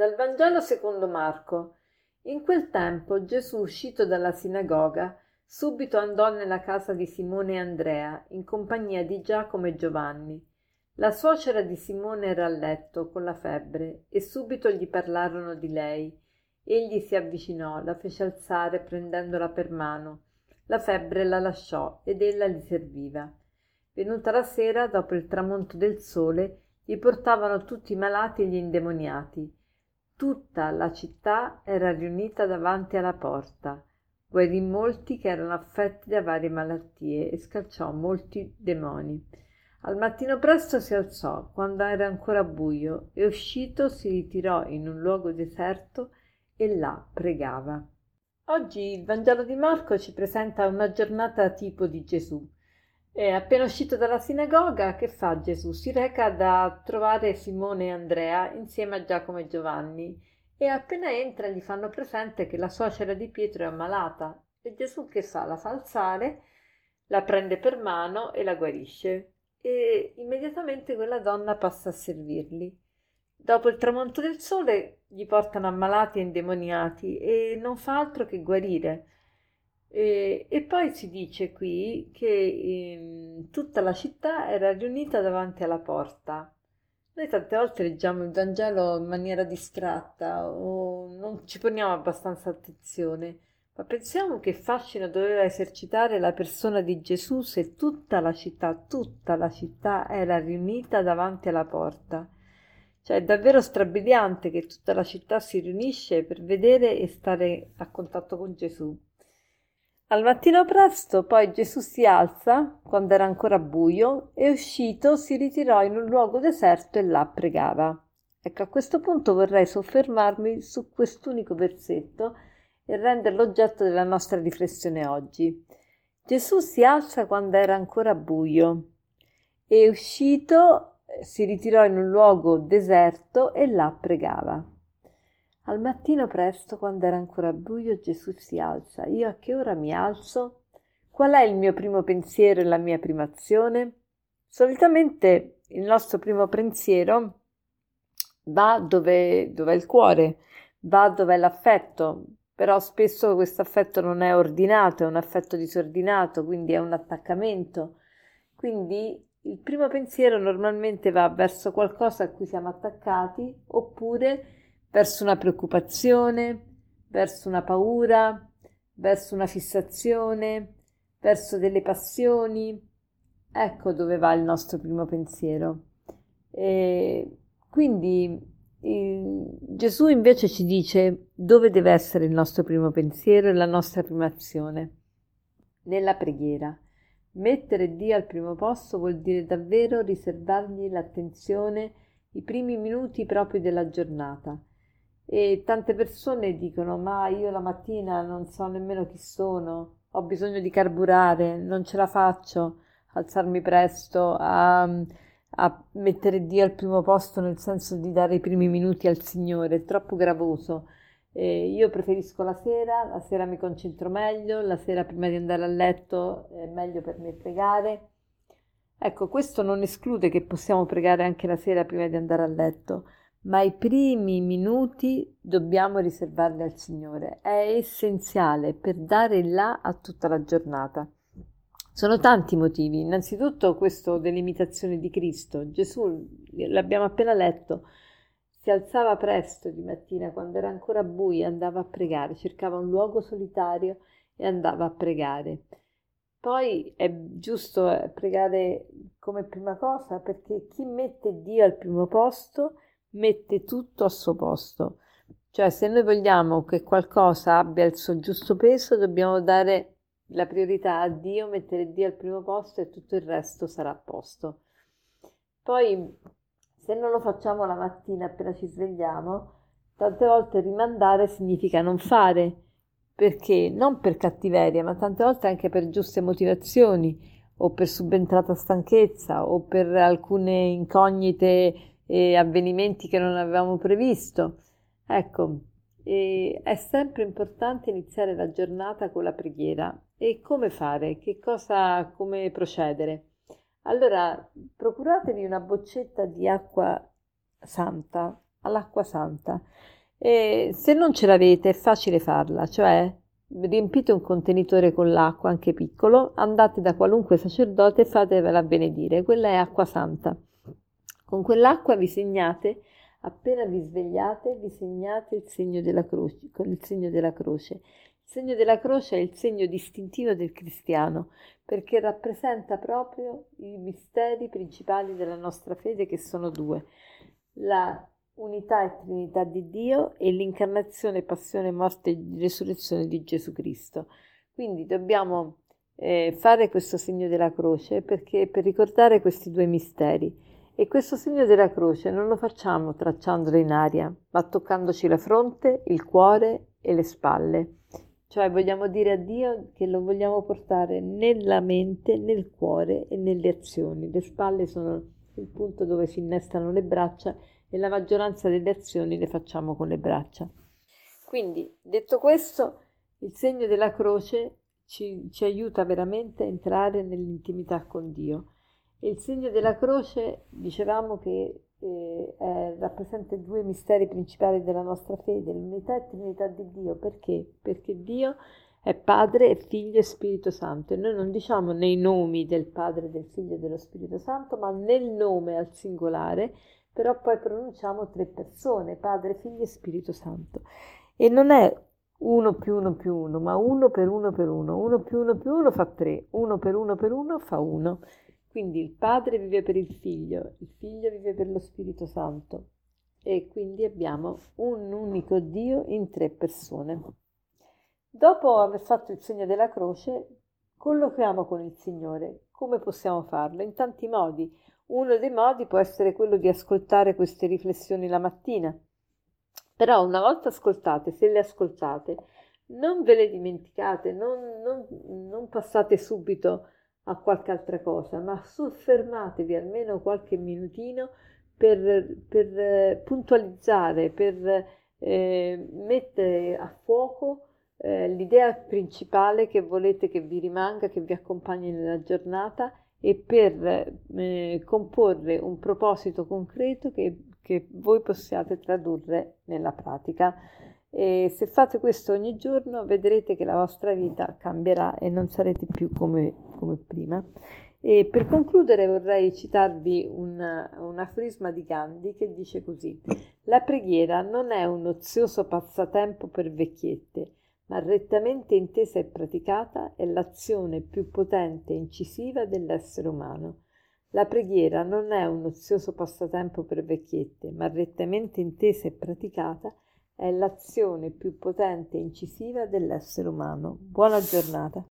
Dal Vangelo secondo Marco. In quel tempo Gesù, uscito dalla sinagoga, subito andò nella casa di Simone e Andrea, in compagnia di Giacomo e Giovanni. La suocera di Simone era a letto con la febbre e subito gli parlarono di lei. Egli si avvicinò, la fece alzare prendendola per mano. La febbre la lasciò ed ella gli serviva. Venuta la sera, dopo il tramonto del sole, gli portavano tutti i malati e gli indemoniati Tutta la città era riunita davanti alla porta. Guarì molti che erano affetti da varie malattie e scacciò molti demoni. Al mattino presto si alzò, quando era ancora buio, e uscito si ritirò in un luogo deserto e là pregava. Oggi il Vangelo di Marco ci presenta una giornata tipo di Gesù. E appena uscito dalla sinagoga, che fa Gesù? Si reca da trovare Simone e Andrea insieme a Giacomo e Giovanni e appena entra gli fanno presente che la suocera di Pietro è ammalata e Gesù che fa? La fa alzare, la prende per mano e la guarisce e immediatamente quella donna passa a servirli. Dopo il tramonto del sole gli portano ammalati e indemoniati e non fa altro che guarire. E, e poi si dice qui che eh, tutta la città era riunita davanti alla porta. Noi tante volte leggiamo il Vangelo in maniera distratta o non ci poniamo abbastanza attenzione, ma pensiamo che fascino doveva esercitare la persona di Gesù se tutta la città, tutta la città era riunita davanti alla porta. Cioè è davvero strabiliante che tutta la città si riunisce per vedere e stare a contatto con Gesù. Al mattino presto poi Gesù si alza, quando era ancora buio, e uscito si ritirò in un luogo deserto e là pregava. Ecco, a questo punto vorrei soffermarmi su quest'unico versetto e renderlo oggetto della nostra riflessione oggi. Gesù si alza quando era ancora buio e uscito si ritirò in un luogo deserto e là pregava. Al mattino presto, quando era ancora buio, Gesù si alza. Io a che ora mi alzo? Qual è il mio primo pensiero e la mia prima azione? Solitamente il nostro primo pensiero va dove, dove è il cuore, va dove è l'affetto, però spesso questo affetto non è ordinato, è un affetto disordinato, quindi è un attaccamento. Quindi il primo pensiero normalmente va verso qualcosa a cui siamo attaccati oppure verso una preoccupazione, verso una paura, verso una fissazione, verso delle passioni. Ecco dove va il nostro primo pensiero. E quindi Gesù invece ci dice dove deve essere il nostro primo pensiero e la nostra prima azione. Nella preghiera. Mettere Dio al primo posto vuol dire davvero riservargli l'attenzione i primi minuti proprio della giornata e tante persone dicono ma io la mattina non so nemmeno chi sono, ho bisogno di carburare, non ce la faccio alzarmi presto, a, a mettere Dio al primo posto nel senso di dare i primi minuti al Signore, è troppo gravoso. Eh, io preferisco la sera, la sera mi concentro meglio, la sera prima di andare a letto è meglio per me pregare. Ecco, questo non esclude che possiamo pregare anche la sera prima di andare a letto, ma i primi minuti dobbiamo riservarli al Signore. È essenziale per dare là a tutta la giornata. Sono tanti motivi. Innanzitutto questo dell'imitazione di Cristo. Gesù, l'abbiamo appena letto, si alzava presto di mattina quando era ancora buio, andava a pregare, cercava un luogo solitario e andava a pregare. Poi è giusto pregare come prima cosa perché chi mette Dio al primo posto mette tutto al suo posto. Cioè, se noi vogliamo che qualcosa abbia il suo giusto peso, dobbiamo dare la priorità a Dio, mettere Dio al primo posto e tutto il resto sarà a posto. Poi, se non lo facciamo la mattina appena ci svegliamo, tante volte rimandare significa non fare, perché non per cattiveria, ma tante volte anche per giuste motivazioni, o per subentrata stanchezza, o per alcune incognite e avvenimenti che non avevamo previsto. Ecco, è sempre importante iniziare la giornata con la preghiera. E come fare? Che cosa, come procedere? Allora, procuratevi una boccetta di acqua santa, all'acqua santa. E se non ce l'avete è facile farla, cioè riempite un contenitore con l'acqua, anche piccolo, andate da qualunque sacerdote e fatevela benedire, quella è acqua santa. Con quell'acqua vi segnate, appena vi svegliate, vi segnate il segno della croce, con il segno della croce. Il segno della croce è il segno distintivo del cristiano, perché rappresenta proprio i misteri principali della nostra fede, che sono due. La unità e trinità di Dio e l'incarnazione, passione, morte e risurrezione di Gesù Cristo. Quindi dobbiamo eh, fare questo segno della croce perché per ricordare questi due misteri. E questo segno della croce non lo facciamo tracciandolo in aria, ma toccandoci la fronte, il cuore e le spalle. Cioè vogliamo dire a Dio che lo vogliamo portare nella mente, nel cuore e nelle azioni. Le spalle sono il punto dove si innestano le braccia e la maggioranza delle azioni le facciamo con le braccia. Quindi, detto questo, il segno della croce ci, ci aiuta veramente a entrare nell'intimità con Dio. Il segno della croce, dicevamo che eh, è, rappresenta i due misteri principali della nostra fede, l'unità e trinità di Dio. Perché? Perché Dio è Padre, Figlio e Spirito Santo. E noi non diciamo nei nomi del Padre, del Figlio e dello Spirito Santo, ma nel nome al singolare però poi pronunciamo tre persone, Padre, Figlio e Spirito Santo. E non è uno più uno più uno, ma uno per uno per uno. Uno più uno più uno fa tre, uno per uno per uno fa uno. Quindi il Padre vive per il Figlio, il Figlio vive per lo Spirito Santo. E quindi abbiamo un unico Dio in tre persone. Dopo aver fatto il segno della croce, colloquiamo con il Signore. Come possiamo farlo? In tanti modi. Uno dei modi può essere quello di ascoltare queste riflessioni la mattina. Però una volta ascoltate, se le ascoltate, non ve le dimenticate, non, non, non passate subito a qualche altra cosa, ma soffermatevi almeno qualche minutino per, per eh, puntualizzare, per eh, mettere a fuoco eh, l'idea principale che volete che vi rimanga, che vi accompagni nella giornata e per eh, comporre un proposito concreto che, che, voi possiate tradurre nella pratica. E se fate questo ogni giorno vedrete che la vostra vita cambierà e non sarete più come, come prima. E per concludere vorrei citarvi un, un aforisma di Gandhi che dice così: La preghiera non è un ozioso passatempo per vecchiette, ma rettamente intesa e praticata è l'azione più potente e incisiva dell'essere umano. La preghiera non è un ozioso passatempo per vecchiette, ma rettamente intesa e praticata è l'azione più potente e incisiva dell'essere umano. Buona giornata.